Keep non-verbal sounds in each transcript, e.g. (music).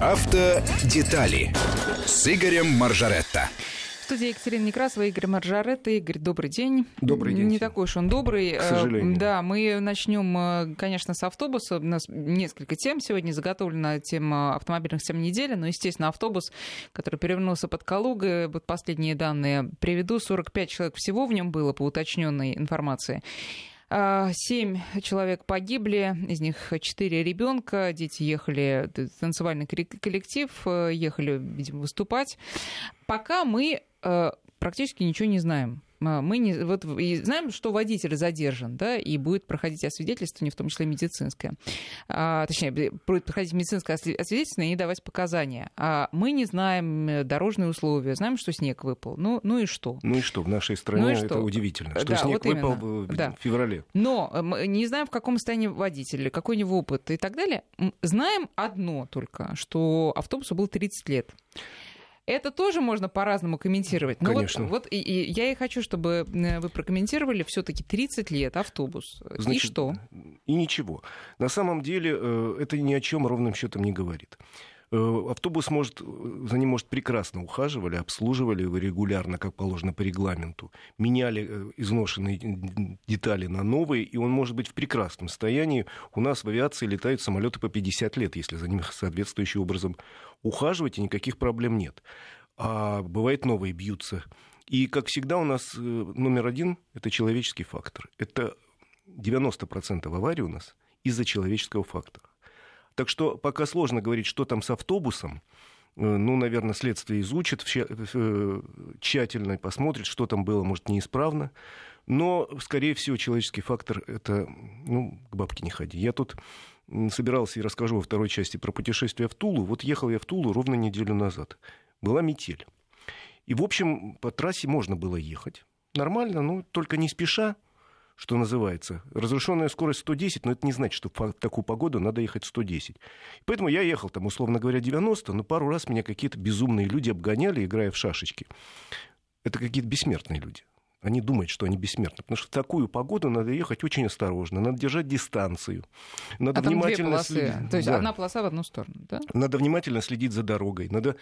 Автодетали с Игорем Маржаретто. В студии Екатерина Некрасова, Игорь Маржаретта. Игорь, добрый день. Добрый день. Не такой уж он добрый. К сожалению. Да, мы начнем, э, конечно, с автобуса. У нас несколько тем сегодня заготовлена тема автомобильных тем недели. Но, естественно, автобус, который перевернулся под Калугой, вот последние данные приведу. 45 человек всего в нем было, по уточненной информации. А, семь человек погибли, из них четыре ребенка. Дети ехали, танцевальный коллектив, э, ехали, видимо, выступать. Пока мы э, практически ничего не знаем. А, мы не, вот, и знаем, что водитель задержан, да, и будет проходить освидетельствование, в том числе медицинское. А, точнее, будет проходить медицинское освидетельствование и давать показания. А мы не знаем э, дорожные условия, знаем, что снег выпал. Ну, ну и что? Ну и что? В нашей стране ну это что? удивительно, что да, снег вот выпал именно. в да. феврале. Но э, мы не знаем, в каком состоянии водитель, какой у него опыт и так далее. Знаем одно только, что автобусу было 30 лет. Это тоже можно по-разному комментировать. Но Конечно. Вот, вот и, и я и хочу, чтобы э, вы прокомментировали все-таки 30 лет автобус. Значит, и что? И ничего. На самом деле э, это ни о чем ровным счетом не говорит. Э, Автобус может, за ним может прекрасно ухаживали, обслуживали его регулярно, как положено по регламенту, меняли э, изношенные детали на новые, и он может быть в прекрасном состоянии. У нас в авиации летают самолеты по 50 лет, если за ними соответствующим образом ухаживать, и никаких проблем нет. А бывает новые бьются. И, как всегда, у нас э, номер один – это человеческий фактор. Это 90% аварий у нас из-за человеческого фактора. Так что пока сложно говорить, что там с автобусом. Ну, наверное, следствие изучит э, тщательно, посмотрит, что там было, может, неисправно. Но, скорее всего, человеческий фактор — это, ну, к бабке не ходи. Я тут собирался и расскажу во второй части про путешествие в Тулу. Вот ехал я в Тулу ровно неделю назад. Была метель. И, в общем, по трассе можно было ехать. Нормально, но только не спеша что называется. Разрешенная скорость 110, но это не значит, что в такую погоду надо ехать 110. Поэтому я ехал там, условно говоря, 90, но пару раз меня какие-то безумные люди обгоняли, играя в шашечки. Это какие-то бессмертные люди они думают, что они бессмертны. Потому что в такую погоду надо ехать очень осторожно, надо держать дистанцию. Надо а там внимательно две полосы. следить. То есть да. одна полоса в одну сторону, да? Надо внимательно следить за дорогой. Надо,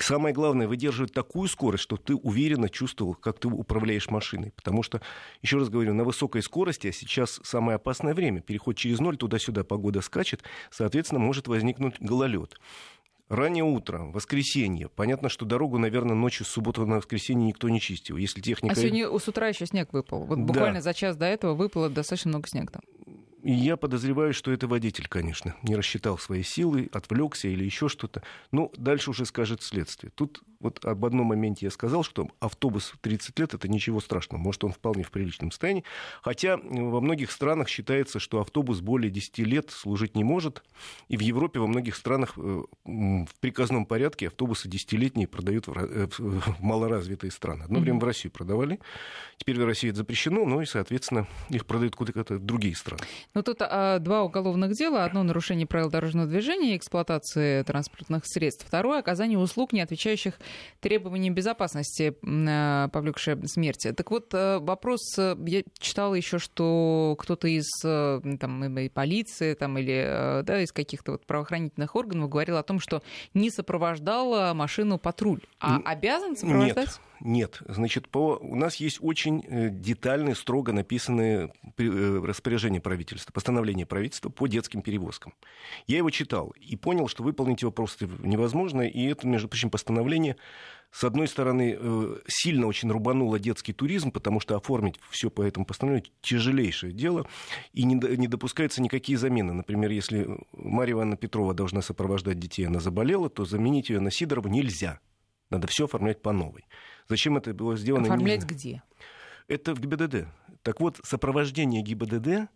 самое главное, выдерживать такую скорость, что ты уверенно чувствовал, как ты управляешь машиной. Потому что, еще раз говорю, на высокой скорости, а сейчас самое опасное время, переход через ноль, туда-сюда погода скачет, соответственно, может возникнуть гололед. Раннее утро, воскресенье. Понятно, что дорогу, наверное, ночью с субботы на воскресенье никто не чистил. Если техника... А сегодня с утра еще снег выпал. Вот буквально да. за час до этого выпало достаточно много снега там. И я подозреваю, что это водитель, конечно, не рассчитал свои силы, отвлекся или еще что-то. Но дальше уже скажет следствие. Тут вот об одном моменте я сказал, что автобус в 30 лет это ничего страшного. Может, он вполне в приличном состоянии. Хотя во многих странах считается, что автобус более 10 лет служить не может. И в Европе во многих странах э, в приказном порядке автобусы десятилетние продают э, в малоразвитые страны. Одно время в Россию продавали. Теперь в России это запрещено, но и, соответственно, их продают куда-то в другие страны. Ну, тут а, два уголовных дела. Одно нарушение правил дорожного движения и эксплуатации транспортных средств. Второе оказание услуг, не отвечающих требованиям безопасности, а, повлекшее смерти. Так вот, а, вопрос, э, я читала еще, что кто-то из э, там, и полиции там, или э, да, из каких-то вот правоохранительных органов говорил о том, что не сопровождал машину патруль. А обязан сопровождать? Нет. Нет, значит, по... у нас есть очень детальные, строго написанные распоряжения правительства, постановление правительства по детским перевозкам. Я его читал и понял, что выполнить его просто невозможно, и это, между прочим, постановление с одной стороны, сильно очень рубануло детский туризм, потому что оформить все по этому постановлению тяжелейшее дело, и не, допускаются никакие замены. Например, если Марья Ивановна Петрова должна сопровождать детей, она заболела, то заменить ее на Сидорову нельзя. Надо все оформлять по новой. Зачем это было сделано? Оформлять где? Это в ГИБДД. Так вот, сопровождение ГИБДД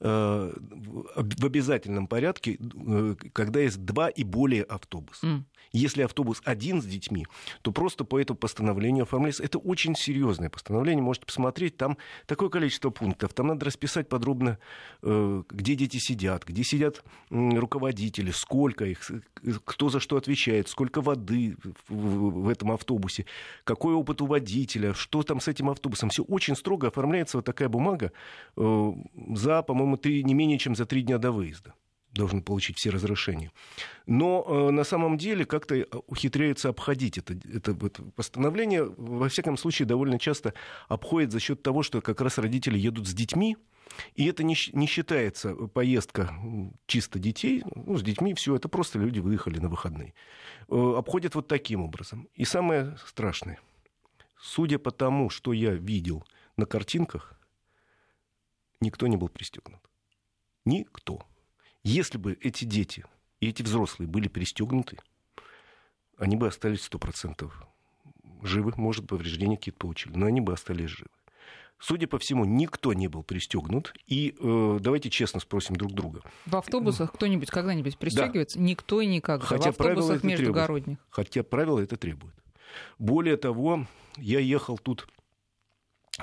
в обязательном порядке, э, когда есть два и более автобуса. Mm. Если автобус один с детьми, то просто по этому постановлению оформляется. Это очень серьезное постановление, можете посмотреть. Там такое количество пунктов. Там надо расписать подробно, э, где дети сидят, где сидят руководители, сколько их, кто за что отвечает, сколько воды в этом автобусе, какой опыт у водителя, что там с этим автобусом. Все очень строго оформляется вот такая бумага за, по-моему, три, не менее чем за три дня до выезда. должен получить все разрешения. Но э, на самом деле как-то ухитряется обходить это, это вот постановление. Во всяком случае, довольно часто обходит за счет того, что как раз родители едут с детьми, и это не, не считается поездка чисто детей, ну, с детьми все, это просто люди выехали на выходные. Э, обходят вот таким образом. И самое страшное, судя по тому, что я видел на картинках, никто не был пристегнут. Никто. Если бы эти дети и эти взрослые были пристегнуты, они бы остались сто процентов живы, может, повреждения какие-то получили, но они бы остались живы. Судя по всему, никто не был пристегнут. И э, давайте честно спросим друг друга. В автобусах кто-нибудь когда-нибудь пристегивается? Да. Никто и никогда. Хотя в автобусах междугородних. Требует. Хотя правила это требуют. Более того, я ехал тут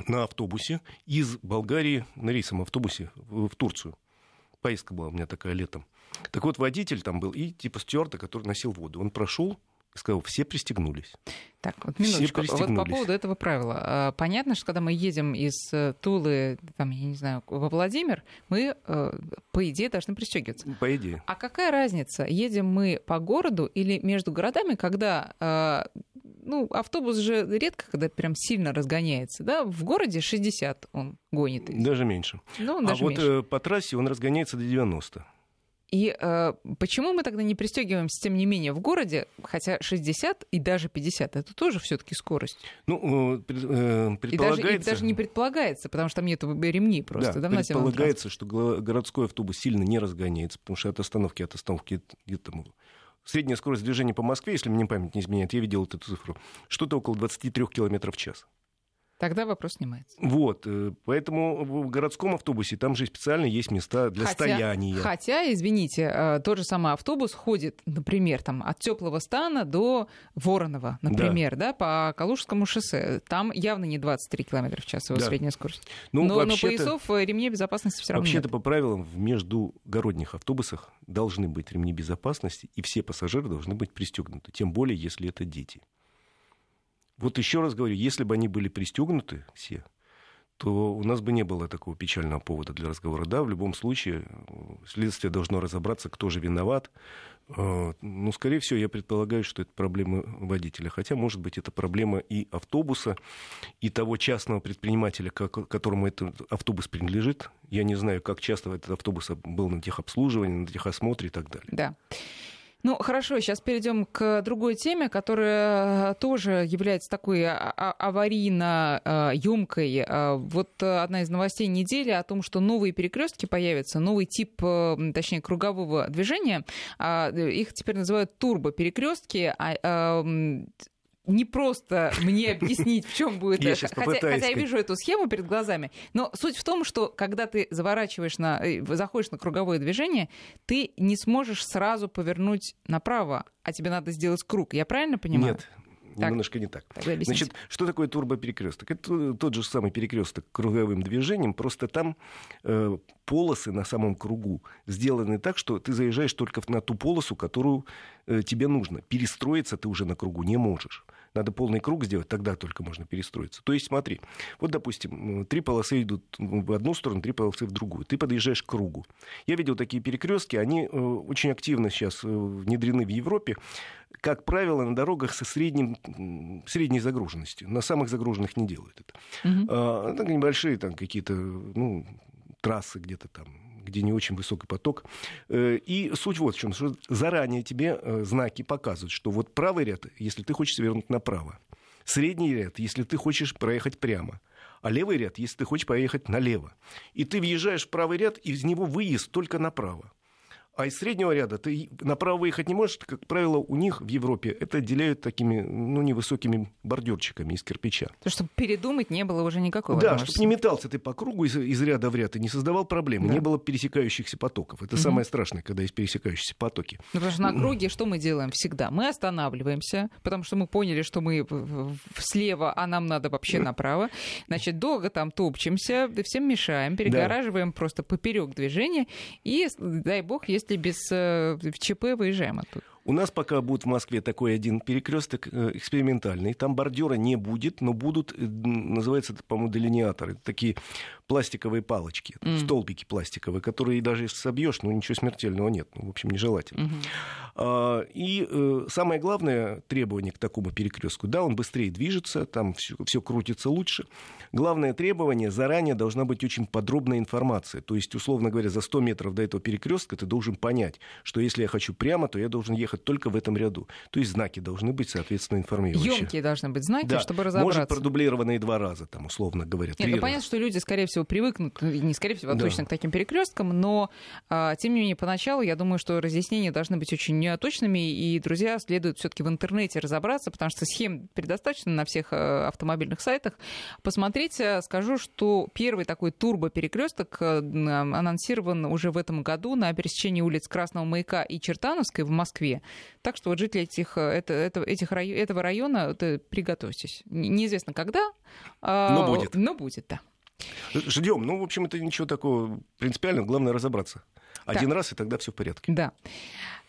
на автобусе из Болгарии, на рейсовом автобусе в, Турцию. Поездка была у меня такая летом. Так вот, водитель там был и типа стюарда, который носил воду. Он прошел сказал, все пристегнулись. Так, вот минуточку. Вот по поводу этого правила. А, понятно, что когда мы едем из э, Тулы, там, я не знаю, во Владимир, мы, э, по идее, должны пристегиваться. По идее. А какая разница, едем мы по городу или между городами, когда э, ну, автобус же редко, когда прям сильно разгоняется, да, в городе 60 он гонит. Даже меньше. Ну, даже а меньше. вот по трассе он разгоняется до 90. И э, почему мы тогда не пристегиваемся, тем не менее, в городе, хотя 60 и даже 50 это тоже все-таки скорость. Ну, э, предполагается... И даже, и даже не предполагается, потому что там нет ремней просто. Да, да предполагается, что городской автобус сильно не разгоняется, потому что от остановки от остановки где-то средняя скорость движения по Москве, если мне память не изменяет, я видел эту цифру, что-то около 23 км в час. Тогда вопрос снимается. Вот, э, поэтому в городском автобусе там же специально есть места для хотя, стояния. Хотя, извините, э, тот же самый автобус ходит, например, там, от теплого стана до Воронова, например, да, да по Калужскому шоссе. Там явно не 23 км в час его да. средняя скорость. Ну, но, но поясов э, ремней безопасности все равно Вообще-то по правилам в междугородних автобусах должны быть ремни безопасности, и все пассажиры должны быть пристегнуты, тем более, если это дети. Вот еще раз говорю, если бы они были пристегнуты все, то у нас бы не было такого печального повода для разговора. Да, в любом случае, следствие должно разобраться, кто же виноват. Э, ну, скорее всего, я предполагаю, что это проблема водителя. Хотя, может быть, это проблема и автобуса, и того частного предпринимателя, которому этот автобус принадлежит. Я не знаю, как часто этот автобус был на техобслуживании, на техосмотре и так далее. Да. Ну, хорошо, сейчас перейдем к другой теме, которая тоже является такой а, а, аварийно емкой. А, вот одна из новостей недели о том, что новые перекрестки появятся, новый тип, точнее, кругового движения. Их теперь называют турбоперекрестки не просто мне объяснить, в чем будет... Я хотя, хотя я вижу эту схему перед глазами. Но суть в том, что когда ты заворачиваешь на... Э, заходишь на круговое движение, ты не сможешь сразу повернуть направо, а тебе надо сделать круг. Я правильно понимаю? Нет, так. немножко не так. Значит, что такое турбоперекресток? Это тот же самый перекресток круговым движением, просто там э, полосы на самом кругу сделаны так, что ты заезжаешь только на ту полосу, которую э, тебе нужно. Перестроиться ты уже на кругу не можешь. Надо полный круг сделать, тогда только можно перестроиться. То есть смотри, вот, допустим, три полосы идут в одну сторону, три полосы в другую. Ты подъезжаешь к кругу. Я видел такие перекрестки, они э, очень активно сейчас э, внедрены в Европе. Как правило, на дорогах со средним, средней загруженностью. На самых загруженных не делают это. Угу. А, это небольшие там какие-то ну, трассы где-то там где не очень высокий поток. Э, и суть вот в чем, что заранее тебе э, знаки показывают, что вот правый ряд, если ты хочешь свернуть направо, средний ряд, если ты хочешь проехать прямо, а левый ряд, если ты хочешь поехать налево. И ты въезжаешь в правый ряд, и из него выезд только направо. А из среднего ряда ты направо выехать не можешь. Как правило, у них в Европе это отделяют такими ну, невысокими бордюрчиками из кирпича. То, чтобы передумать не было уже никакого. Да, чтобы не метался ты по кругу из, из ряда в ряд и не создавал проблем. Да. Не было пересекающихся потоков. Это угу. самое страшное, когда есть пересекающиеся потоки. Ну, потому что на круге что мы делаем всегда? Мы останавливаемся, потому что мы поняли, что мы слева, а нам надо вообще направо. Значит, долго там топчемся, всем мешаем, перегораживаем да. просто поперек движения. И, дай бог, есть если без э, ЧП выезжаем оттуда? У нас пока будет в Москве такой один перекресток э, экспериментальный. Там бордюра не будет, но будут, э, называется по-моему, делиниаторы. Такие пластиковые палочки, mm. столбики пластиковые, которые даже если собьешь, ну ничего смертельного нет, ну, в общем, нежелательно. Mm-hmm. И э, самое главное требование к такому перекрестку, да, он быстрее движется, там все, все крутится лучше. Главное требование, заранее должна быть очень подробная информация. То есть, условно говоря, за 100 метров до этого перекрестка ты должен понять, что если я хочу прямо, то я должен ехать только в этом ряду. То есть знаки должны быть, соответственно, информирующие. Емкие должны быть знаки, да. чтобы разобраться. Может, продублированные два раза, там, условно говоря. Нет, ну, понятно, что люди, скорее всего, привыкнут, ну, не скорее всего, а да. точно к таким перекресткам, но, а, тем не менее, поначалу, я думаю, что разъяснения должны быть очень точными, и, друзья, следует все таки в интернете разобраться, потому что схем предостаточно на всех а, автомобильных сайтах. Посмотреть, а, скажу, что первый такой турбо-перекресток анонсирован уже в этом году на пересечении улиц Красного Маяка и Чертановской в Москве. Так что вот жители этих, это, это, этих, этого района, приготовьтесь. Неизвестно когда, но будет. Но будет, да. Ждем. Ну, в общем, это ничего такого принципиального. Главное разобраться. Один так. раз, и тогда все в порядке. Да.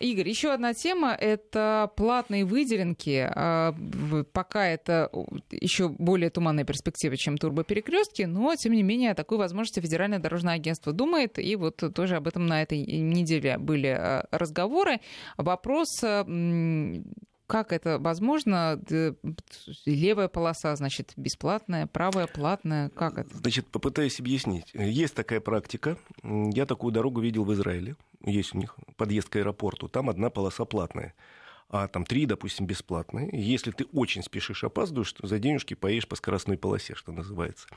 Игорь, еще одна тема — это платные выделенки. А, пока это еще более туманная перспектива, чем турбоперекрестки, но, тем не менее, о такой возможности Федеральное дорожное агентство думает, и вот тоже об этом на этой неделе были а, разговоры. Вопрос как это возможно? Левая полоса, значит, бесплатная, правая платная. Как это? Значит, попытаюсь объяснить. Есть такая практика. Я такую дорогу видел в Израиле. Есть у них подъезд к аэропорту. Там одна полоса платная а там три, допустим, бесплатные. Если ты очень спешишь, опаздываешь, то за денежки поедешь по скоростной полосе, что называется.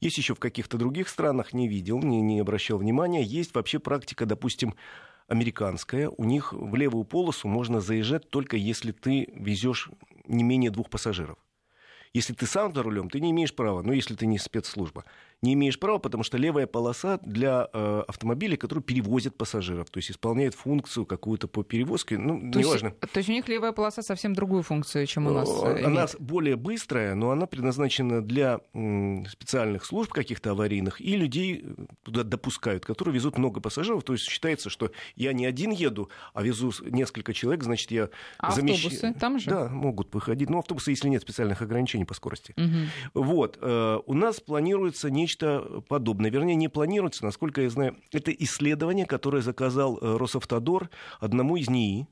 Есть еще в каких-то других странах, не видел, не, не обращал внимания. Есть вообще практика, допустим, американская, у них в левую полосу можно заезжать только если ты везешь не менее двух пассажиров. Если ты сам за рулем, ты не имеешь права, ну, если ты не спецслужба не имеешь права, потому что левая полоса для э, автомобилей, которые перевозят пассажиров, то есть исполняет функцию какую-то по перевозке, ну, то неважно. Есть, то есть у них левая полоса совсем другую функцию, чем у нас э, Она имеет. более быстрая, но она предназначена для м, специальных служб каких-то аварийных, и людей туда допускают, которые везут много пассажиров, то есть считается, что я не один еду, а везу несколько человек, значит, я а замещаю... автобусы там же? Да, могут выходить, но автобусы, если нет специальных ограничений по скорости. Угу. Вот, э, у нас планируется не нечто подобное. Вернее, не планируется, насколько я знаю. Это исследование, которое заказал э, Росавтодор одному из НИИ,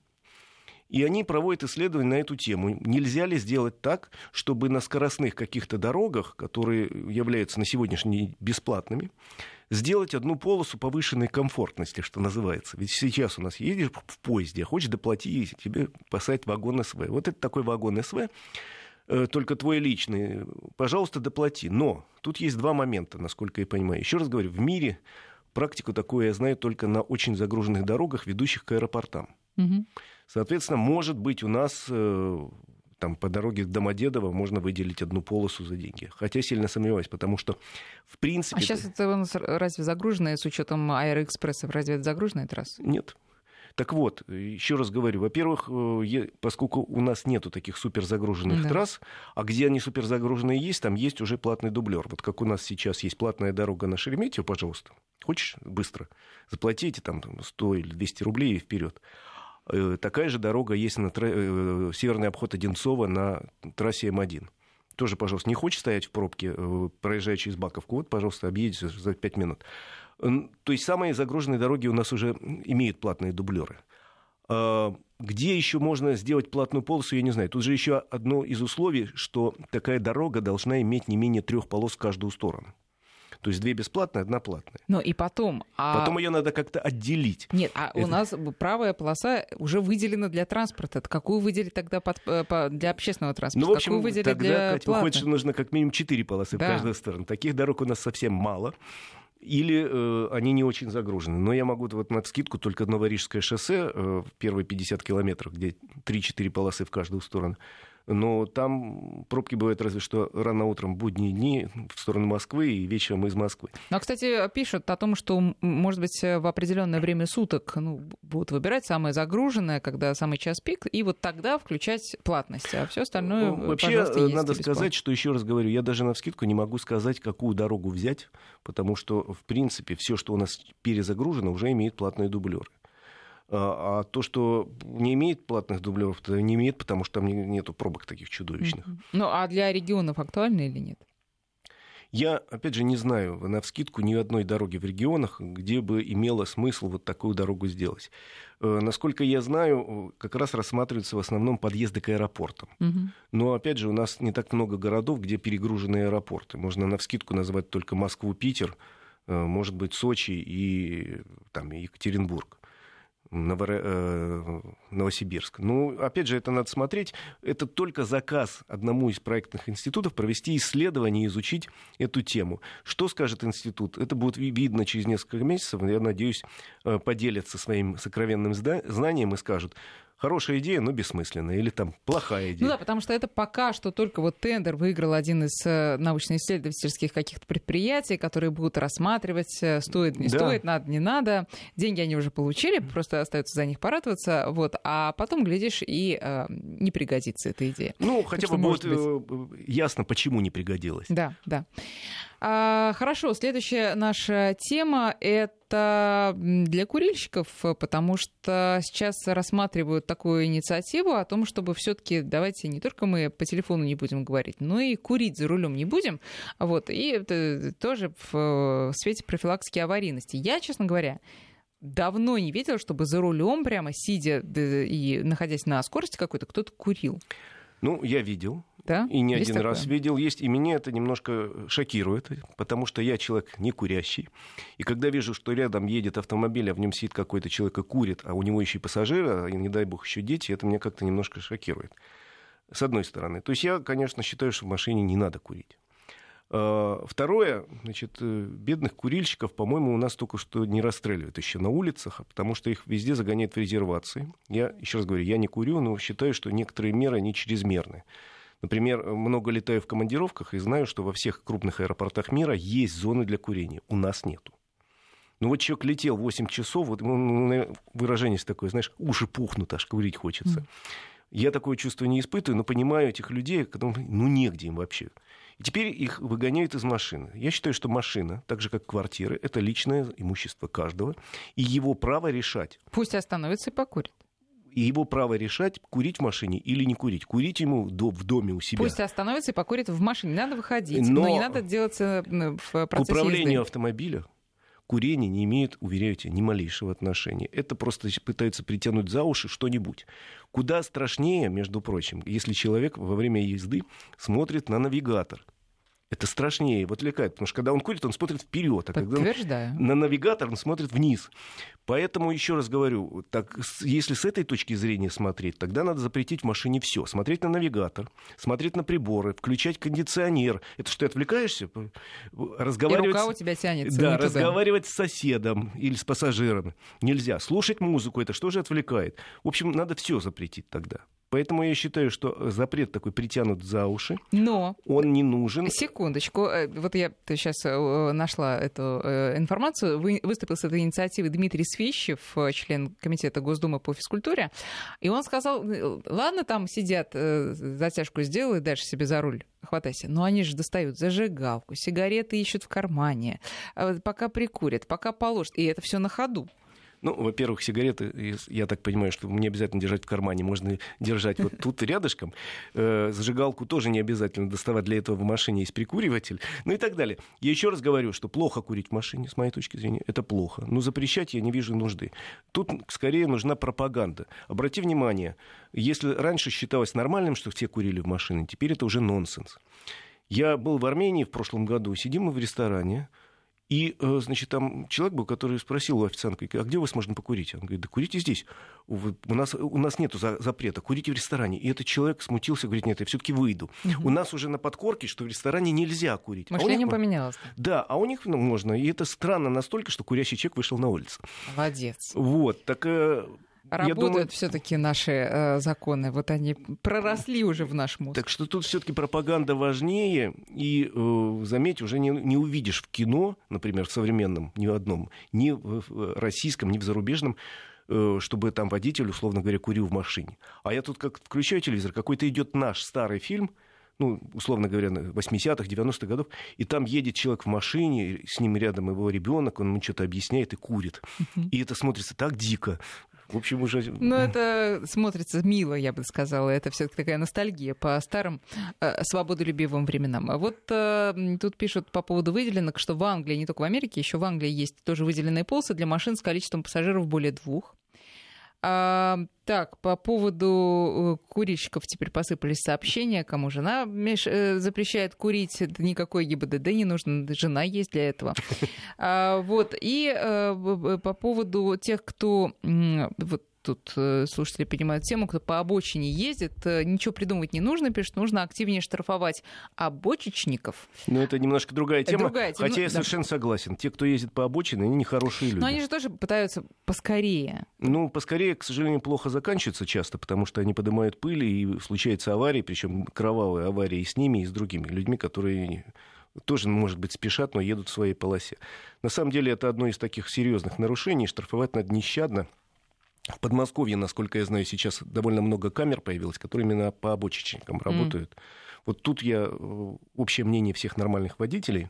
и они проводят исследования на эту тему. Нельзя ли сделать так, чтобы на скоростных каких-то дорогах, которые являются на сегодняшний день бесплатными, сделать одну полосу повышенной комфортности, что называется. Ведь сейчас у нас едешь в поезде, а хочешь доплати, тебе посадить вагон СВ. Вот это такой вагон СВ, только твой личный, пожалуйста, доплати. Но тут есть два момента, насколько я понимаю. Еще раз говорю, в мире практику такую я знаю только на очень загруженных дорогах, ведущих к аэропортам. Угу. Соответственно, может быть, у нас э, там по дороге к Домодедово можно выделить одну полосу за деньги. Хотя сильно сомневаюсь, потому что в принципе... А сейчас это у нас разве загруженная с учетом аэроэкспрессов? Разве это загруженная трасса? Нет. Так вот, еще раз говорю, во-первых, э, поскольку у нас нету таких суперзагруженных да. трасс, а где они суперзагруженные есть, там есть уже платный дублер. Вот как у нас сейчас есть платная дорога на Шереметьево, пожалуйста, хочешь быстро, заплатите там 100 или 200 рублей и вперед. Э, такая же дорога есть на тра... Э, северный обход Одинцова на трассе М1 тоже, пожалуйста, не хочешь стоять в пробке, проезжая через Баковку, вот, пожалуйста, объедете за 5 минут. То есть самые загруженные дороги у нас уже имеют платные дублеры. А, где еще можно сделать платную полосу, я не знаю. Тут же еще одно из условий, что такая дорога должна иметь не менее трех полос в каждую сторону. То есть две бесплатные, одна платная. Ну и потом... А... Потом ее надо как-то отделить. Нет, а Это... у нас правая полоса уже выделена для транспорта. Какую выделить тогда под, э, по, для общественного транспорта? Ну, в общем, Какую выделить тогда, для Катя, выходит, что нужно как минимум четыре полосы да. в каждую сторону. Таких дорог у нас совсем мало или э, они не очень загружены. Но я могу вот на скидку только Новорижское шоссе э, первые 50 километрах, где 3-4 полосы в каждую сторону, но там пробки бывают разве что рано утром будние дни в сторону Москвы и вечером из Москвы. Ну, а, кстати, пишут о том, что, может быть, в определенное время суток ну, будут выбирать самое загруженное, когда самый час пик, и вот тогда включать платность, а все остальное, ну, Вообще, надо сказать, что, еще раз говорю, я даже на вскидку не могу сказать, какую дорогу взять, потому что, в принципе, все, что у нас перезагружено, уже имеет платные дублеры. А, а то, что не имеет платных дублеров, то не имеет, потому что там нету пробок таких чудовищных. Ну, а для регионов актуально или нет? Я, опять же, не знаю на вскидку ни одной дороги в регионах, где бы имело смысл вот такую дорогу сделать. Э, насколько я знаю, как раз рассматриваются в основном подъезды к аэропортам. Угу. Но, опять же, у нас не так много городов, где перегружены аэропорты. Можно на вскидку назвать только Москву, Питер, э, может быть, Сочи и там, Екатеринбург. Э, Новосибирск. Ну, опять же, это надо смотреть. Это только заказ одному из проектных институтов провести исследование и изучить эту тему. Что скажет институт? Это будет видно через несколько месяцев. Я надеюсь, э, поделятся своим сокровенным знанием и скажут, хорошая идея, но бессмысленная, или там плохая идея. Ну да, потому что это пока что только вот тендер выиграл один из э, научно-исследовательских каких-то предприятий, которые будут рассматривать, э, стоит, не да. стоит, надо, не надо. Деньги они уже получили, просто остается за них порадоваться, вот, а потом, глядишь, и э, не пригодится эта идея. Ну, хотя бы будет быть... Э, ясно, почему не пригодилась. Да, да. А, хорошо, следующая наша тема — это для курильщиков, потому что сейчас рассматривают такую инициативу о том, чтобы все таки давайте не только мы по телефону не будем говорить, но и курить за рулем не будем. Вот, и это тоже в свете профилактики аварийности. Я, честно говоря, давно не видела, чтобы за рулем прямо сидя и находясь на скорости какой-то, кто-то курил. Ну, я видел. Да? И не есть один такое? раз видел. Есть, и меня это немножко шокирует, потому что я человек не курящий. И когда вижу, что рядом едет автомобиль, а в нем сидит какой-то человек и курит, а у него еще и пассажиры, и не дай бог еще дети, это меня как-то немножко шокирует. С одной стороны. То есть я, конечно, считаю, что в машине не надо курить. А, второе, значит, э, бедных курильщиков, по-моему, у нас только что не расстреливают еще на улицах, потому что их везде загоняют в резервации. Я еще раз говорю, я не курю, но считаю, что некоторые меры, они чрезмерны. Например, много летаю в командировках и знаю, что во всех крупных аэропортах мира есть зоны для курения. У нас нету. Ну вот человек летел 8 часов, вот ну, выражение такое, знаешь, уши пухнут, аж курить хочется. Mm. Я такое чувство не испытываю, но понимаю этих людей, когда ну негде им вообще. И теперь их выгоняют из машины. Я считаю, что машина, так же как квартиры, это личное имущество каждого, и его право решать. Пусть остановится и покурит. И его право решать, курить в машине или не курить. Курить ему в доме у себя. Пусть остановится и покурит в машине. Не надо выходить, но, но не надо делать в процессе К управлению езды. автомобиля курение не имеет, уверяю тебя, ни малейшего отношения. Это просто пытаются притянуть за уши что-нибудь. Куда страшнее, между прочим, если человек во время езды смотрит на навигатор. Это страшнее, его отвлекает, потому что когда он курит, он смотрит вперед, а когда он на навигатор он смотрит вниз. Поэтому еще раз говорю, так, если с этой точки зрения смотреть, тогда надо запретить в машине все. Смотреть на навигатор, смотреть на приборы, включать кондиционер. Это что, ты отвлекаешься? Разговаривать... И рука у тебя тянется. Да, разговаривать с соседом или с пассажиром нельзя. Слушать музыку, это что же отвлекает? В общем, надо все запретить тогда. Поэтому я считаю, что запрет такой притянут за уши. Но... Он не нужен. Секундочку. Э, вот я сейчас э, нашла эту э, информацию. Выступил с этой инициативой Дмитрий Свищев, член Комитета Госдумы по физкультуре. И он сказал, ладно, там сидят, затяжку сделай, дальше себе за руль хватайся. Но они же достают зажигалку, сигареты ищут в кармане, пока прикурят, пока положат. И это все на ходу. Ну, во-первых, сигареты, я так понимаю, что не обязательно держать в кармане, можно держать вот тут рядышком. Э, зажигалку тоже не обязательно доставать, для этого в машине есть прикуриватель, ну и так далее. Я еще раз говорю, что плохо курить в машине, с моей точки зрения, это плохо. Но запрещать я не вижу нужды. Тут скорее нужна пропаганда. Обрати внимание, если раньше считалось нормальным, что все курили в машине, теперь это уже нонсенс. Я был в Армении в прошлом году, сидим мы в ресторане, и, э, значит, там человек был, который спросил у официантки, а где у вас можно покурить? Он говорит, да курите здесь. У нас, у нас нет запрета, курите в ресторане. И этот человек смутился, говорит, нет, я все-таки выйду. Угу. У нас уже на подкорке, что в ресторане нельзя курить. Мышление а них... поменялось. Да, а у них ну, можно. И это странно настолько, что курящий человек вышел на улицу. Молодец. Вот, так э, Работают думаю... все-таки наши э, законы, вот они проросли уже в наш мозг. Так что тут все-таки пропаганда важнее, и э, заметь, уже не, не увидишь в кино, например, в современном, ни в одном, ни в российском, ни в зарубежном, э, чтобы там водитель, условно говоря, курил в машине. А я тут как включаю телевизор, какой-то идет наш старый фильм, ну, условно говоря, 80-х, 90-х годов, и там едет человек в машине, с ним рядом его ребенок, он ему что-то объясняет и курит. И это смотрится так дико В общем, уже... Ну, это смотрится мило, я бы сказала. Это все таки такая ностальгия по старым э, свободолюбивым временам. А вот э, тут пишут по поводу выделенок, что в Англии, не только в Америке, еще в Англии есть тоже выделенные полосы для машин с количеством пассажиров более двух. А, так, по поводу э, курильщиков теперь посыпались сообщения, кому жена меш... э, запрещает курить, никакой ГИБДД не нужно, жена есть для этого. (laughs) А, вот, и э, по поводу тех, кто вот, тут э, слушатели понимают тему, кто по обочине ездит, э, ничего придумывать не нужно, пишет, нужно активнее штрафовать обочечников. Но это немножко другая тема, другая тема. хотя я Да. совершенно согласен. Те, кто ездит по обочине, они нехорошие люди. Но они же тоже пытаются поскорее. Ну, поскорее, к сожалению, плохо заканчивается часто, потому что они поднимают пыль, и случаются аварии, причем кровавые аварии и с ними, и с другими людьми, которые тоже, может быть, спешат, но едут в своей полосе. На самом деле, это одно из таких серьезных нарушений. Штрафовать надо нещадно. В Подмосковье, насколько я знаю, сейчас довольно много камер появилось, которые именно по обочечникам работают. Вот тут я э, общее мнение всех нормальных водителей.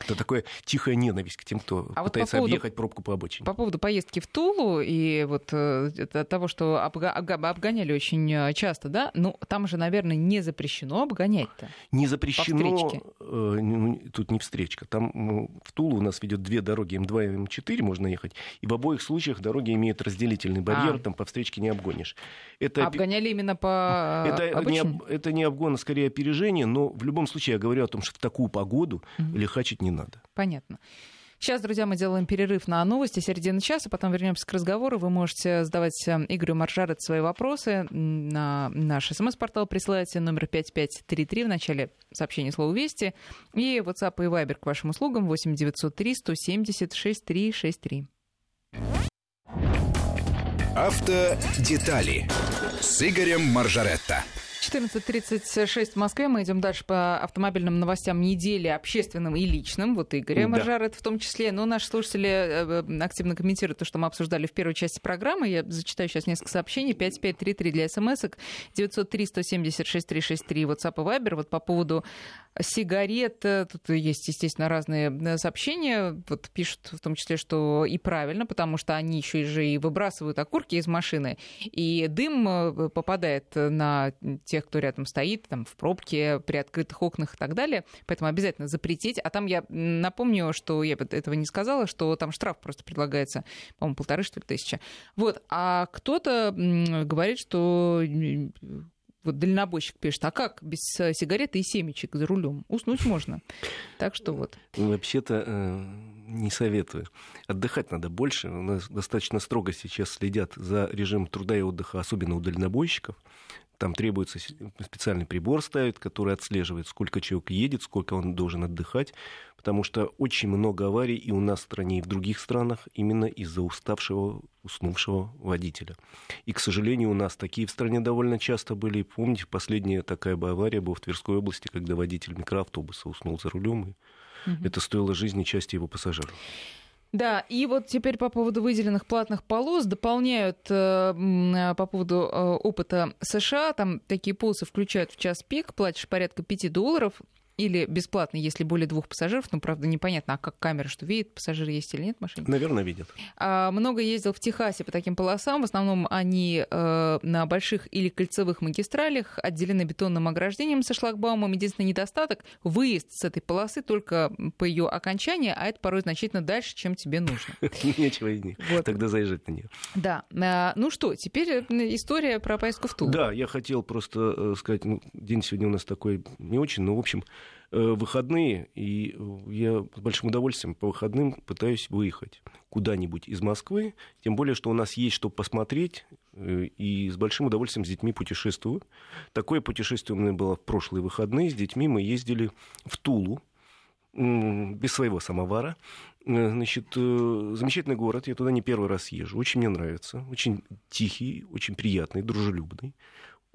Это такое тихая ненависть к тем, кто А вот по пытается поводу- объехать пробку по обочине. По поводу поездки в Тулу и вот э, того, что обга- обгоняли очень э, часто, да, ну там же, наверное, не запрещено обгонять-то. Не запрещено, э, ну, тут не встречка. Там ну, в Тулу у нас ведет две дороги, М2 и М4 можно ехать. И в обоих случаях дороги имеют разделительный барьер, А. там по встречке не обгонишь. Это, Обгоняли именно по (laughs) это, не, обочине? об- это не обгон, а скорее опережение, но в любом случае я говорю о том, что в такую погоду Мгм. лихачить не надо. Понятно. Сейчас, друзья, мы делаем перерыв на новости середины часа, потом вернемся к разговору. Вы можете задавать э, Игорю Маржарет свои вопросы на наш смс-портал. Присылайте номер 5533 в начале сообщения слова «Вести». И WhatsApp и Viber к вашим услугам 8903 170 6363. Автодетали с Игорем Маржаретто. 14.36 в Москве. Мы идем дальше по автомобильным новостям недели, общественным и личным. Вот Игорь Да. Маржарет в том числе. Но наши слушатели э, активно комментируют то, что мы обсуждали в первой части программы. Я зачитаю сейчас несколько сообщений. 5533 для смс-ок, 903-176-363 WhatsApp и Viber. Вот по поводу сигарет, э, тут есть, естественно, разные э, сообщения. Вот пишут в том числе, что и правильно, потому что они еще же и выбрасывают окурки из машины, и дым попадает на тех, кто рядом стоит, там, в пробке, при открытых окнах и так далее. Поэтому обязательно запретить. А там я напомню, что я этого не сказала, что там штраф просто предлагается, по-моему, полторы, что ли, тысячи. Вот. А кто-то говорит, что вот дальнобойщик пишет, а как без э, сигареты и семечек за рулем? Уснуть можно. Так что вот. Ну, Вообще-то э, не советую. Отдыхать надо больше. У нас достаточно строго сейчас следят за режимом труда и отдыха, особенно у дальнобойщиков. Там требуется специальный прибор ставить, который отслеживает, сколько человек едет, сколько он должен отдыхать, потому что очень много аварий и у нас в стране, и в других странах именно из-за уставшего, уснувшего водителя. И, к сожалению, у нас такие в стране довольно часто были. Помните, последняя такая бы авария была в Тверской области, когда водитель микроавтобуса уснул за рулем, и Мгм. это стоило жизни части его пассажиров. Да, и вот теперь по поводу выделенных платных полос дополняют э, э, по поводу э, опыта США. Там такие полосы включают в час пик, платишь порядка 5 долларов или бесплатно, если более двух пассажиров. Ну, правда, непонятно, а как камера, что видит, пассажир есть или нет в машине. Наверное, видят. А, Много ездил в Техасе по таким полосам. В основном они э, на больших или кольцевых магистралях, отделены бетонным ограждением со шлагбаумом. Единственный недостаток — выезд с этой полосы только по ее окончании, а это порой значительно дальше, чем тебе нужно. (laughs) Нечего и не- Вот. тогда заезжать на нее. Да. А, Ну что, теперь э, история про поездку в Тулу. Да, я хотел просто э, сказать, ну, день сегодня у нас такой не очень, но, в общем, выходные, и э, я с большим удовольствием по выходным пытаюсь выехать куда-нибудь из Москвы, тем более, что у нас есть что посмотреть, э, и с большим удовольствием с детьми путешествую. Такое путешествие у меня было в прошлые выходные. С детьми мы ездили в Тулу, без своего самовара. Э, Значит, э, замечательный город, я туда не первый раз езжу, очень мне нравится, очень тихий, очень приятный, дружелюбный,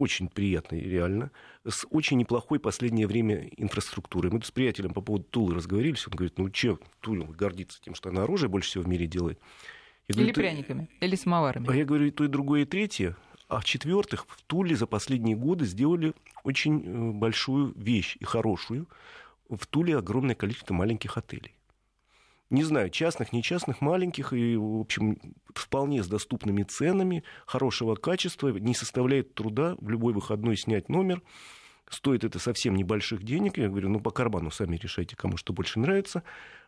очень приятный, реально, с очень неплохой последнее время инфраструктурой. Мы с приятелем по поводу Тулы разговорились, он говорит, ну че, Тула гордится тем, что она оружие больше всего в мире делает. Я Или говорю, «Ты- пряниками, или самоварами. а я говорю, и то, и другое, и третье. А в-четвертых, в Туле за последние годы сделали очень э, большую вещь и хорошую. В Туле огромное количество маленьких отелей. Не знаю, частных, не частных, маленьких и, в общем, вполне с доступными ценами, хорошего качества, не составляет труда в любой выходной снять номер. Стоит это совсем небольших денег. Я говорю, ну, по карману сами решайте, кому что больше нравится.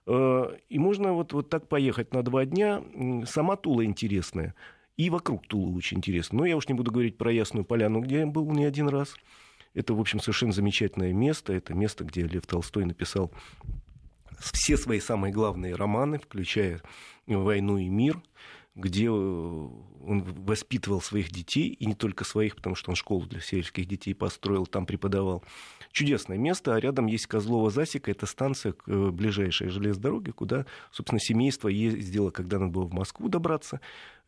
Э, и можно вот, вот так поехать на два дня. Сама Тула интересная. И вокруг Тулы очень интересно. Но я уж не буду говорить про Ясную Поляну, где я был не один раз. Это, в общем, совершенно замечательное место. Это место, где Лев Толстой написал все свои самые главные романы, включая «Войну и мир», где э, он воспитывал своих детей, и не только своих, потому что он школу для сельских детей построил, там преподавал. Чудесное место, а рядом есть Козлова Засека, это станция э, ближайшей железной дороге, куда, собственно, семейство ездило, когда надо было в Москву добраться.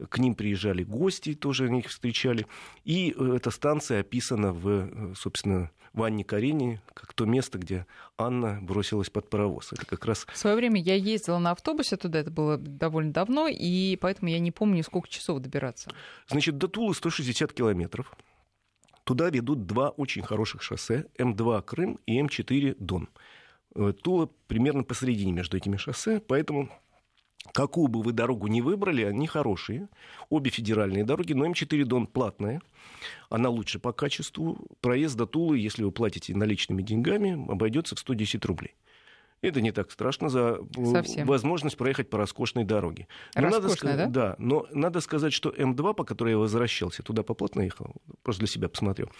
К ним приезжали гости, тоже они их встречали. И э, эта станция описана в, собственно, в Анне Каренине, как то место, где Анна бросилась под паровоз. Это как раз... В свое время я ездила на автобусе туда, это было довольно давно, и поэтому я не помню, сколько часов добираться. Значит, до Тулы 160 километров. Туда ведут два очень хороших шоссе, М2 Крым и М4 Дон. Э, Тула примерно посередине между этими шоссе, поэтому какую бы вы дорогу ни выбрали, они хорошие. Обе федеральные дороги, но М4 Дон платная. Она лучше по качеству. Проезд до Тулы, если вы платите наличными деньгами, обойдется в 110 рублей. Это не так страшно за э, Совсем. возможность проехать по роскошной дороге. Но Роскошная, надо, да? Да, но надо сказать, что М2, по которой я возвращался, туда поплотно ехал, просто для себя посмотрел,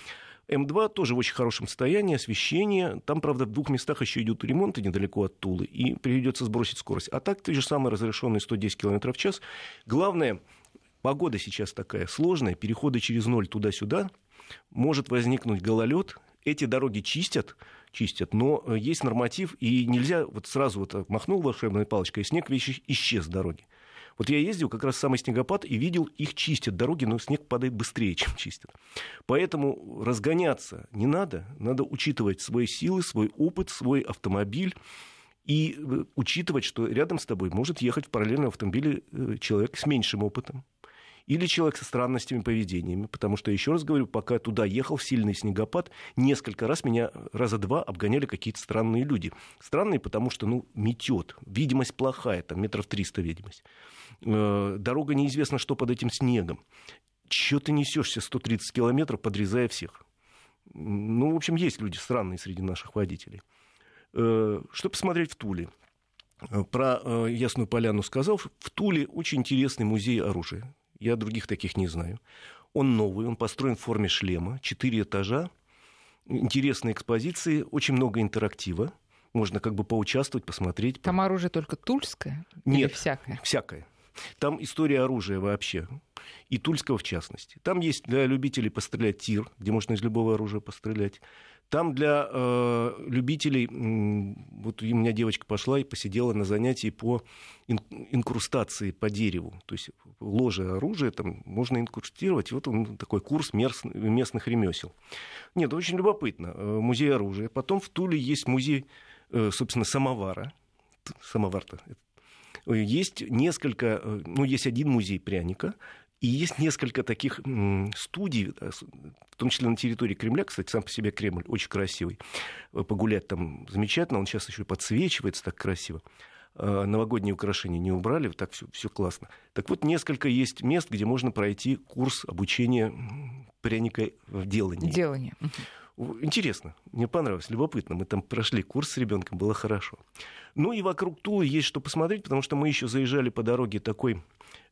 М2 тоже в очень хорошем состоянии, освещение. Там, правда, в двух местах еще идут ремонты недалеко от Тулы, и придется сбросить скорость. А так, те же самые разрешенные 110 км в час. Главное, погода сейчас такая сложная, переходы через ноль туда-сюда, может возникнуть гололед, эти дороги чистят, чистят, но есть норматив, и нельзя вот сразу вот махнул волшебной палочкой, и снег вещи исчез с дороги. Вот я ездил как раз самый снегопад и видел, их чистят дороги, но снег падает быстрее, (laughs) чем чистят. Поэтому разгоняться не надо, надо учитывать свои силы, свой опыт, свой автомобиль и э, учитывать, что рядом с тобой может ехать в параллельном автомобиле э, человек с меньшим опытом или человек со странностями поведениями, потому что, еще раз говорю, пока туда ехал сильный снегопад, несколько раз меня раза два обгоняли какие-то странные люди. Странные, потому что, ну, метет, видимость плохая, там метров триста видимость. Э, дорога неизвестно, что под этим снегом. Чего ты несешься 130 километров, подрезая всех? Ну, в общем, есть люди странные среди наших водителей. Э, что посмотреть в Туле? Э, про Ясную Поляну сказал. В Туле очень интересный музей оружия. Я других таких не знаю. Он новый, он построен в форме шлема, четыре этажа, интересные экспозиции, очень много интерактива. Можно как бы поучаствовать, посмотреть. Там оружие только тульское? Нет, или всякое? всякое. Там история оружия вообще, и тульского в частности. Там есть для любителей пострелять тир, где можно из любого оружия пострелять. Там для э, любителей, вот у меня девочка пошла и посидела на занятии по инкрустации по дереву. То есть ложе оружия там можно инкрустировать. Вот он такой курс местных ремесел. Нет, очень любопытно. Э, музей оружия. Потом в Туле есть музей, э, собственно, самовара. Самовар-то есть несколько, э, ну, есть один музей пряника, и есть несколько таких студий, э, в том числе на территории Кремля, кстати, сам по себе Кремль очень красивый. Э, погулять там замечательно, он сейчас еще подсвечивается так красиво. Новогодние украшения не убрали, так все, все классно. Так вот, несколько есть мест, где можно пройти курс обучения пряника в делании. Делание. Интересно, мне понравилось, любопытно. Мы там прошли курс с ребенком, было хорошо. Ну и вокруг Тулы есть что посмотреть, потому что мы еще заезжали по дороге такой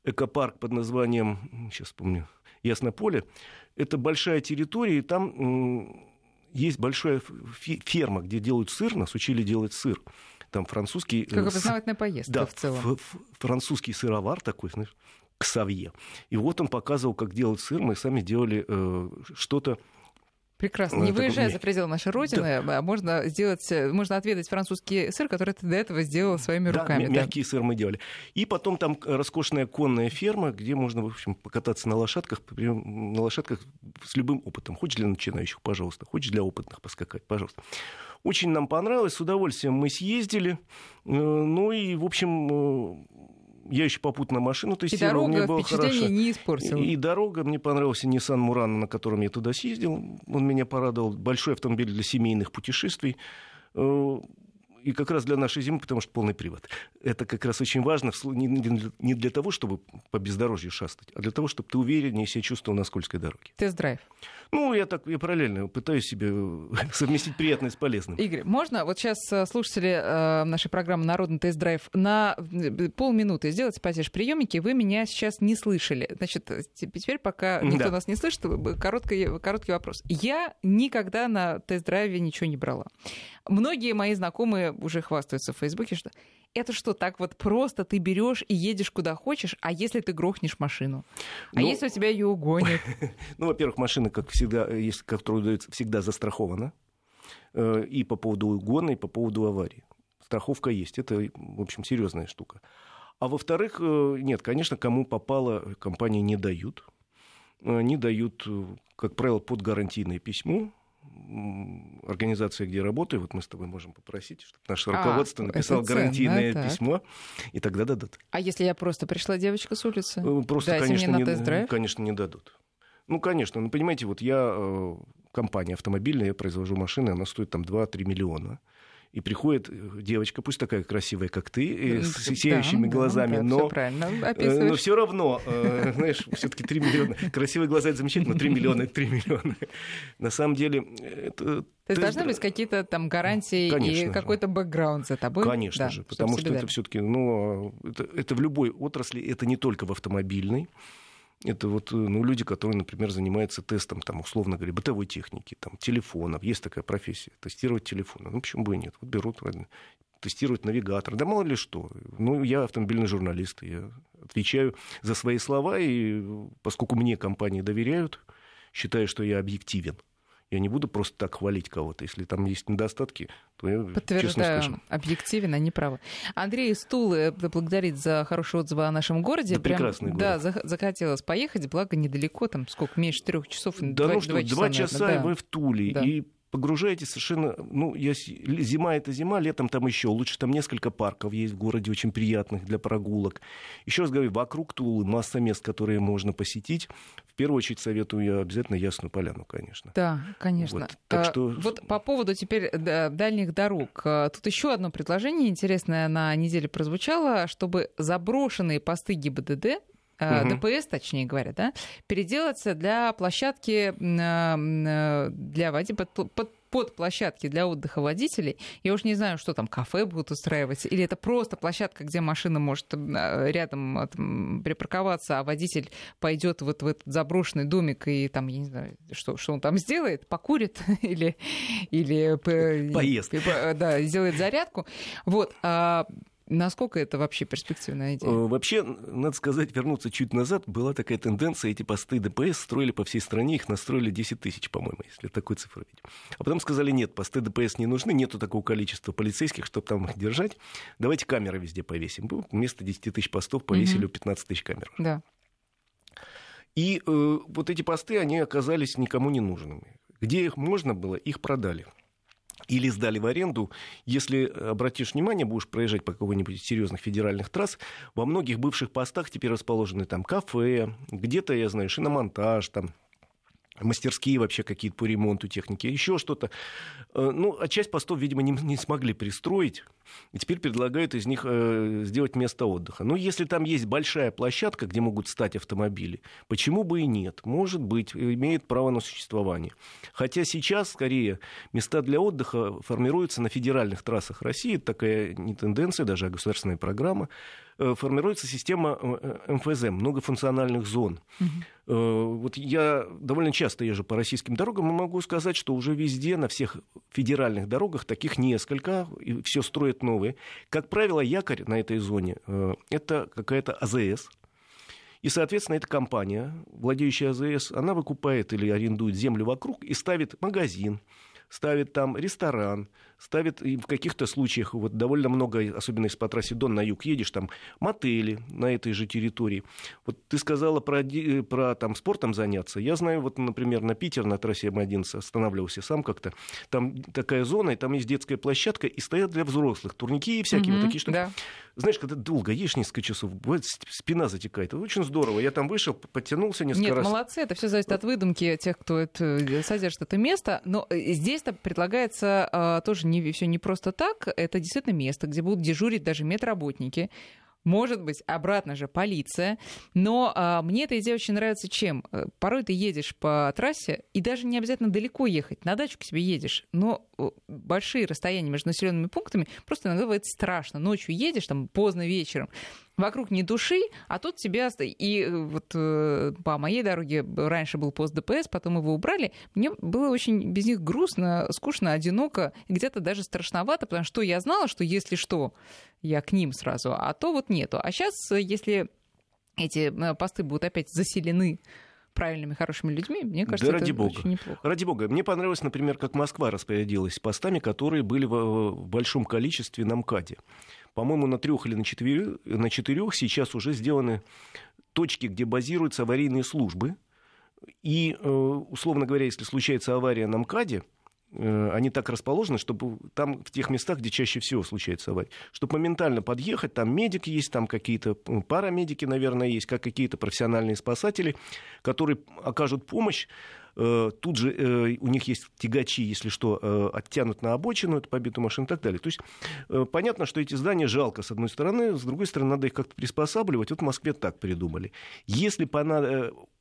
экопарк под названием, сейчас помню, Яснополе. Это большая территория, и там есть большая ферма, где делают сыр, нас учили делать сыр. Там французский... Как э, опознавательная поездка да, в целом. французский сыровар такой, знаешь, Ксавье. И вот он показывал, как делать сыр. Мы сами делали э, что-то Прекрасно. Не выезжая за пределы нашей родины, да. А можно сделать, можно отведать французский сыр, который ты до этого сделал своими да, руками. Мягкий да. сыр мы делали. И потом там роскошная конная ферма, где можно, в общем, покататься на лошадках, на лошадках с любым опытом. Хочешь для начинающих, пожалуйста. Хочешь для опытных поскакать, пожалуйста. Очень нам понравилось, с удовольствием мы съездили. Э, ну и, в общем, э, я еще попутно машину тестировал, и дорога мне было хорошо. не испортила. И, и дорога, мне понравился Nissan Murano, на котором я туда съездил. Он меня порадовал. Большой автомобиль для семейных путешествий. Э, И как раз для нашей зимы, потому что полный привод. Это как раз очень важно не для того, чтобы по бездорожью шастать, а для того, чтобы ты увереннее себя чувствовал на скользкой дороге. Тест-драйв. Ну, я так я параллельно пытаюсь себе (laughs) совместить приятное с полезным. Игорь, можно вот сейчас э, слушатели э, нашей программы «Народный тест-драйв» на э, полминуты сделать потише приемники, вы меня сейчас не слышали. Значит, теперь пока никто да. нас не слышит, короткий, короткий вопрос. Я никогда на тест-драйве ничего не брала. Многие мои знакомые уже хвастаются в Фейсбуке, что это что, так вот просто ты берешь и едешь куда хочешь, а если ты грохнешь машину? А ну, если у тебя ее угонят? (laughs) Ну, во-первых, машина, как всегда, если которую дается, всегда застрахована. Э, и по поводу угона, и по поводу аварии. Страховка есть. Это, в общем, серьезная штука. А во-вторых, э, нет, конечно, кому попало, компании не дают. Не дают, э, как правило, под гарантийное письмо организация, где работаю, вот мы с тобой можем попросить, чтобы наше а, руководство написало гарантийное ценно, письмо, и тогда дадут. А если я просто пришла девочка с улицы? Э, просто, Дайте конечно, мне на не, конечно, не дадут. Ну, конечно, ну, понимаете, вот я э, компания автомобильная, я произвожу машины, она стоит там 2-3 миллиона и приходит э, девочка, пусть такая красивая, как ты, с сияющими да, глазами, да, но, э, но все равно, э, знаешь, все-таки 3 миллиона. Красивые глаза это замечательно, но 3 миллиона это 3 миллиона. На самом деле это то есть должны быть какие-то там гарантии Конечно и какой-то бэкграунд за тобой? Конечно да, же, потому что это все-таки, ну, это, это в любой отрасли, это не только в автомобильной. Это вот э, ну, люди, которые, например, занимаются тестом, там, условно говоря, бытовой техники, там, телефонов. Есть такая профессия, тестировать телефоны. Ну, почему бы и нет? Вот берут, тестировать навигатор. Да мало ли что. Ну, я автомобильный журналист, я отвечаю за свои слова, и поскольку мне компании доверяют, считаю, что я объективен, я не буду просто так хвалить кого-то. Если там есть недостатки, то я честно скажу. объективен, они правы. Андрей Стул благодарит за хорошие отзывы о нашем городе. Да, Прям, прекрасный город. Да, захотелось поехать, благо недалеко, там сколько, меньше трех часов. Да, два, ну что, два часа, два часа наверное, и да. вы в Туле. Да. И погружаетесь совершенно... Ну, я, зима — это зима, летом там еще лучше. Там несколько парков есть в городе, очень приятных для прогулок. Еще раз говорю, вокруг Тулы масса мест, которые можно посетить. В первую очередь советую я обязательно Ясную Поляну, конечно. Да, конечно. Вот, так а, что... вот по поводу теперь дальних дорог. А, тут еще одно предложение интересное на неделе прозвучало, чтобы заброшенные посты ГИБДД угу. ДПС, точнее говоря, да, переделаться для площадки э, для водителей, под, под, площадки для отдыха водителей. Я уж не знаю, что там, кафе будут устраивать, или это просто площадка, где машина может э, рядом там, припарковаться, а водитель пойдет вот в этот заброшенный домик и там, я не знаю, что, что он там сделает, покурит (laughs) или, или поест. Да, сделает зарядку. Вот. Насколько это вообще перспективная идея? Э, вообще, надо сказать, вернуться чуть назад, была такая тенденция, эти посты ДПС строили по всей стране, их настроили 10 тысяч, по-моему, если такой цифру видеть. А потом сказали, нет, посты ДПС не нужны, нету такого количества полицейских, чтобы там их держать, давайте камеры везде повесим. Вместо 10 тысяч постов повесили угу. 15 тысяч камер. Да. И э, вот эти посты, они оказались никому не нужными. Где их можно было, их продали или сдали в аренду. Если обратишь внимание, будешь проезжать по какой-нибудь серьезных федеральных трасс, во многих бывших постах теперь расположены там кафе, где-то, я знаю, шиномонтаж, там мастерские вообще какие-то по ремонту техники, еще что-то. Э, ну, а часть постов, видимо, не, не смогли пристроить, и теперь предлагают из них э, сделать место отдыха. Ну, если там есть большая площадка, где могут стать автомобили, почему бы и нет? Может быть, имеет право на существование. Хотя сейчас, скорее, места для отдыха формируются на федеральных трассах России. Это такая не тенденция, даже а государственная программа. Э, формируется система э, МФЗ, многофункциональных зон. Угу. Вот я довольно часто езжу по российским дорогам и могу сказать, что уже везде, на всех федеральных дорогах, таких несколько, и все строят новые. Как правило, якорь на этой зоне – это какая-то АЗС, и, соответственно, эта компания, владеющая АЗС, она выкупает или арендует землю вокруг и ставит магазин, ставит там ресторан, ставит и в каких-то случаях, вот довольно много, особенно из по трассе Дон на юг едешь, там мотели на этой же территории. Вот ты сказала про, про там спортом заняться. Я знаю, вот, например, на Питер, на трассе М11 останавливался сам как-то. Там такая зона, и там есть детская площадка, и стоят для взрослых турники и всякие mm-hmm, вот такие штуки. Да. Знаешь, когда долго едешь несколько часов, бывает, спина затекает. Это очень здорово. Я там вышел, подтянулся несколько Нет, раз. молодцы, это все зависит от выдумки тех, кто это, э, содержит это место. Но э, здесь-то предлагается э, тоже не не, все не просто так. Это действительно место, где будут дежурить даже медработники, может быть, обратно же полиция. Но а, мне эта идея очень нравится чем? Э, порой ты едешь по трассе, и даже не обязательно далеко ехать, на дачу к себе едешь, но э, большие расстояния между населенными пунктами просто иногда бывает страшно. Ночью едешь, там поздно вечером, вокруг не души, а тут тебя... И э, вот по моей дороге раньше был пост ДПС, потом его убрали. Мне было очень без них грустно, скучно, одиноко, где-то даже страшновато, потому что я знала, что если что, я к ним сразу, а то вот нету. А сейчас, если эти э, посты будут опять заселены правильными, хорошими людьми, мне кажется, да это ради бога. очень неплохо. Ради бога. Мне понравилось, например, как Москва распорядилась постами, которые были в большом количестве на МКАДе. По-моему, на трех или на четырех, на четырех сейчас уже сделаны точки, где базируются аварийные службы. И, э, условно говоря, если случается авария на МКАДе, они так расположены, чтобы там, в тех местах, где чаще всего случается авария, чтобы моментально подъехать, там медик есть, там какие-то парамедики, наверное, есть, как какие-то профессиональные спасатели, которые окажут помощь. Э, тут же э, у них есть тягачи, если что, оттянут на обочину, это побитую машину и так далее. То есть понятно, что эти здания жалко, с одной стороны, с другой стороны, надо их как-то приспосабливать. Вот в Москве так придумали. Если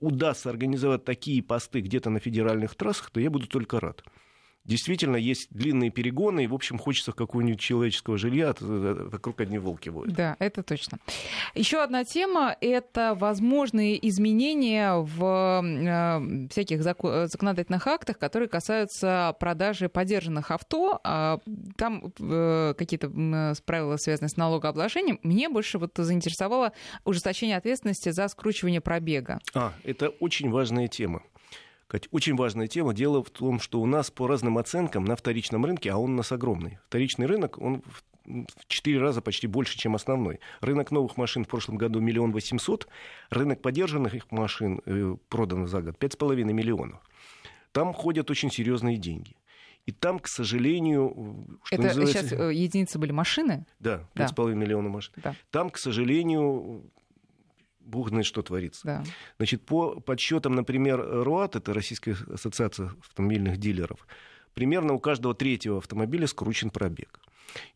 удастся организовать такие посты где-то на федеральных трассах, то я буду только рад действительно есть длинные перегоны, и, в общем, хочется какого-нибудь человеческого жилья, а вокруг одни волки воют. Да, это точно. Еще одна тема — это возможные изменения в э, всяких законодательных актах, которые касаются продажи подержанных авто. А, там э, какие-то правила, связанные с налогообложением. Мне больше вот заинтересовало ужесточение ответственности за скручивание пробега. А, это очень важная тема. Кать, очень важная тема. Дело в том, что у нас по разным оценкам на вторичном рынке, а он у нас огромный. Вторичный рынок, он в четыре раза почти больше, чем основной. Рынок новых машин в прошлом году миллион восемьсот, рынок подержанных машин э, продано за год пять с половиной миллионов. Там ходят очень серьезные деньги. И там, к сожалению... Что Это называется... сейчас э, единицы были машины? Да, 5,5 да. миллиона машин. Да. Там, к сожалению, Бог знает, что творится. Да. Значит, по подсчетам, например, РУАТ, это Российская ассоциация автомобильных дилеров, примерно у каждого третьего автомобиля скручен пробег.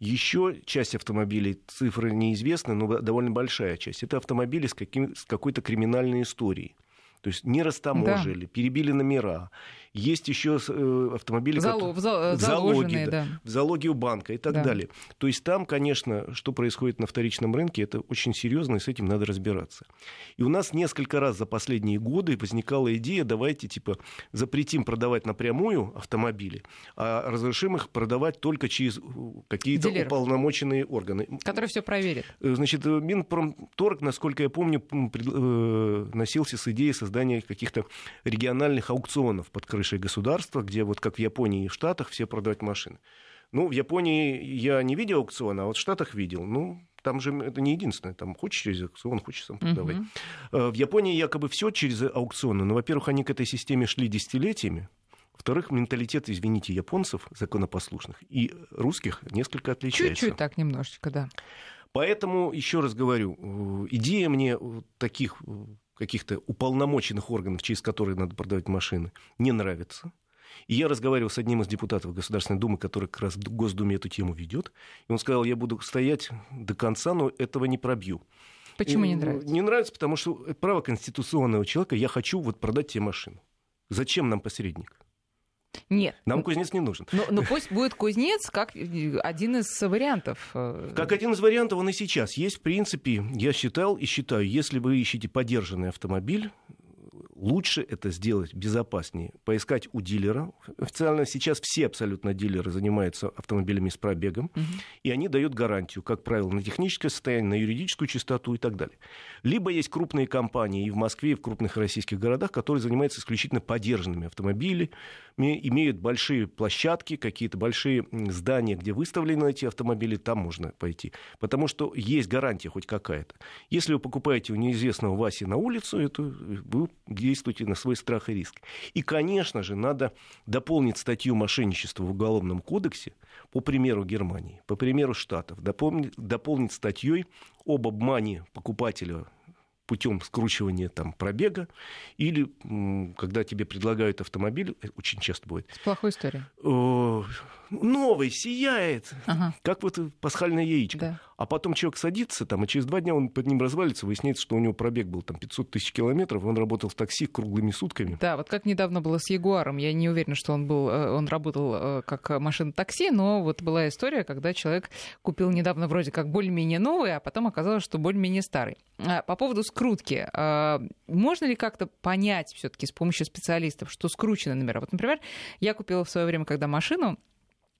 Еще часть автомобилей, цифры неизвестны, но довольно большая часть, это автомобили с, каким, с какой-то криминальной историей. То есть не растаможили, да. перебили номера. Есть еще э, автомобили, Залог, которые... в залоге, да, да. в залоге у банка и так да. далее. То есть там, конечно, что происходит на вторичном рынке, это очень серьезно, и с этим надо разбираться. И у нас несколько раз за последние годы возникала идея, давайте типа запретим продавать напрямую автомобили, а разрешим их продавать только через какие-то Дилеров. уполномоченные органы. Которые все проверят. Э, значит, Минпромторг, насколько я помню, носился с идеей создания каких-то региональных аукционов под крышей государства, где вот как в Японии и в Штатах все продавать машины. Ну, в Японии я не видел аукциона, а вот в Штатах видел. Ну, там же это не единственное. Там хочешь через аукцион, хочешь сам продавай. Uh-huh. В Японии якобы все через аукционы. Но, во-первых, они к этой системе шли десятилетиями. Во-вторых, менталитет, извините, японцев законопослушных и русских несколько отличается. Чуть-чуть так немножечко, да. Поэтому, еще раз говорю, э, идея мне таких э, каких-то уполномоченных органов, через которые надо продавать машины, не нравится. И я разговаривал с одним из депутатов Государственной Думы, который как раз в Госдуме эту тему ведет. И он сказал, я буду стоять до конца, но этого не пробью. Почему и, не нравится? Не нравится, потому что право конституционного человека. Я хочу вот продать тебе машину. Зачем нам посредник? Нет. Нам кузнец не нужен. Но, но (laughs) пусть будет кузнец как один из вариантов. Э, как один из вариантов он и сейчас есть. В принципе, я считал и считаю, если вы ищете подержанный автомобиль, лучше это сделать безопаснее. Поискать у дилера. Официально сейчас все абсолютно дилеры занимаются автомобилями с пробегом, угу. и они дают гарантию, как правило, на техническое состояние, на юридическую чистоту и так далее. Либо есть крупные компании и в Москве, и в крупных российских городах, которые занимаются исключительно подержанными автомобилями, имеют большие площадки, какие-то большие здания, где выставлены эти автомобили, там можно пойти. Потому что есть гарантия хоть какая-то. Если вы покупаете у неизвестного Васи на улицу, это вы действуйте на свой страх и риск. И, конечно же, надо дополнить статью мошенничества в Уголовном кодексе, по примеру Германии, по примеру Штатов, дополнить, дополнить статьей об обмане покупателя путем скручивания там, пробега, или когда тебе предлагают автомобиль, э, очень часто бывает. С плохой историей. Новый, сияет, Ага. как вот пасхальное яичко. Да. А потом человек садится там, и через два дня он под ним развалится, выясняется, что у него пробег был там 500 тысяч километров, он работал в такси круглыми сутками. Да, вот как недавно было с Ягуаром. Я не уверена, что он был, э, он работал э, как машина такси, но вот была история, когда человек купил недавно вроде как более-менее новый, а потом оказалось, что более-менее старый. А, По поводу скрутки. а, Можно ли как-то понять все-таки с помощью специалистов, что скручены номера? Вот, например, я купила в свое время, когда машину,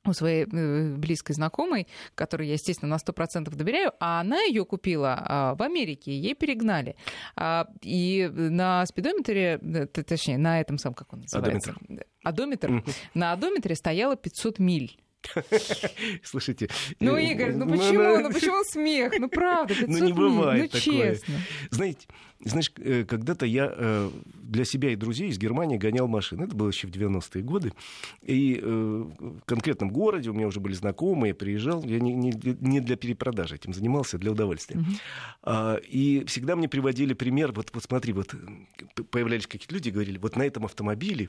у своей э, близкой знакомой, которой я, естественно, на 100% доверяю, а она ее купила а, в Америке, ей перегнали. А, И на спидометре, э, точнее, на этом самом, как он называется? Одометр. Мгм. На одометре стояло 500 миль. (laughs) Слушайте. Ну, э, Игорь, ну ну, почему? ну, Ну почему (laughs) смех? Ну правда, 500 Ну, не миль. бывает Ну такое. честно. Знаете, знаешь, э, когда-то я э, для себя и друзей из Германии гонял машины. Это было еще в 90-е годы. И в конкретном городе у меня уже были знакомые, я приезжал. Я не, не, не для перепродажи этим занимался, а для удовольствия. А, И всегда мне приводили пример. Вот, вот смотри, вот появлялись какие-то люди и говорили, вот на этом автомобиле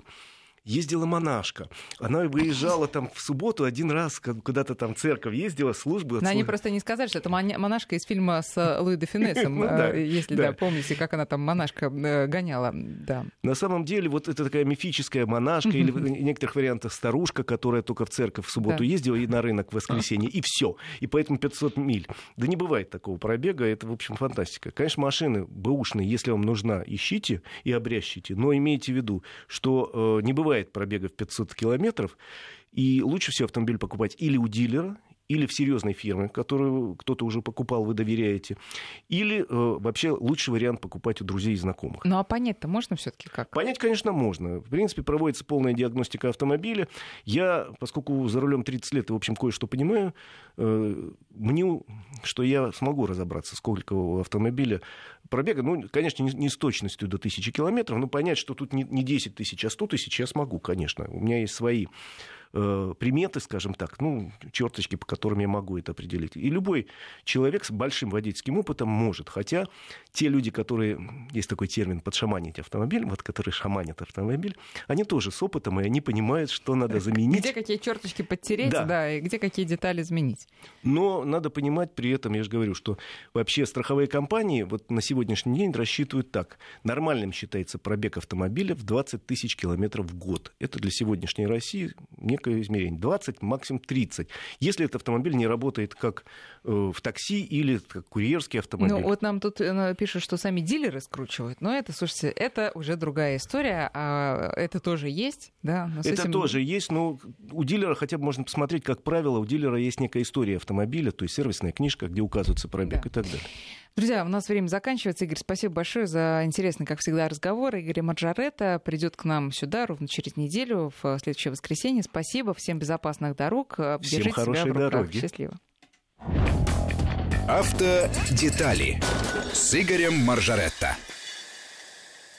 ездила монашка. Она выезжала там в субботу один раз куда-то там церковь ездила, службу. Но они просто не сказали, что это монашка из фильма с э, Луи де Финессом, (laughs) Ну э, если да. помните, как она там монашка э, гоняла. Да. На самом деле, вот это такая мифическая монашка или в некоторых вариантах старушка, которая только в церковь в субботу ездила и на рынок в воскресенье, и все. И поэтому 500 миль. Да не бывает такого пробега, это, в общем, фантастика. Конечно, машины бэушные, если вам нужна, ищите и обрящите, но имейте в виду, что не бывает пробега в 500 километров, и лучше всего автомобиль покупать или у дилера, или в серьезной фирме, которую кто-то уже покупал, вы доверяете, или э, вообще лучший вариант покупать у друзей и знакомых. Ну а понять-то можно все-таки как? Понять, конечно, можно. В принципе, проводится полная диагностика автомобиля. Я, поскольку за рулем 30 лет и, в общем, кое-что понимаю, э, мню, что я смогу разобраться, сколько у автомобиля пробега. Ну, конечно, не, не с точностью до тысячи километров, но понять, что тут не, не 10 тысяч, а 100 тысяч я смогу, конечно. У меня есть свои э, приметы, скажем так, ну, черточки, по которым я могу это определить. И любой человек с большим водительским опытом может. Хотя те люди, которые, есть такой термин, подшаманить автомобиль, вот которые шаманят автомобиль, они тоже с опытом, и они понимают, что надо заменить. Где какие черточки подтереть, Да. да. и где какие детали изменить. Но надо понимать при этом, я же говорю, что вообще страховые компании вот на сегодняшний день рассчитывают так. Нормальным считается пробег автомобиля в 20 тысяч километров в год. Это для сегодняшней России некое измерение. 20, максимум 30. Если этот автомобиль не работает как э, в такси или как курьерский автомобиль. Ну, вот нам тут э, пишут, что сами дилеры скручивают. Но это, слушайте, это уже другая история. А это тоже есть, да? Это этим- тоже есть, но у дилера хотя бы можно посмотреть, как правило, у дилера есть некая история автомобиля, то есть сервисная книжка, где указывается пробег Да. и так далее. Друзья, у нас время заканчивается. Игорь, спасибо большое за интересный, как всегда, разговор. Игорь Маджаретта придет к нам сюда ровно через неделю, в следующее воскресенье. Спасибо, всем безопасных дорог. Всем Держите себя хорошей в руках. дороги. Счастливо. Автодетали с Игорем Маржаретто.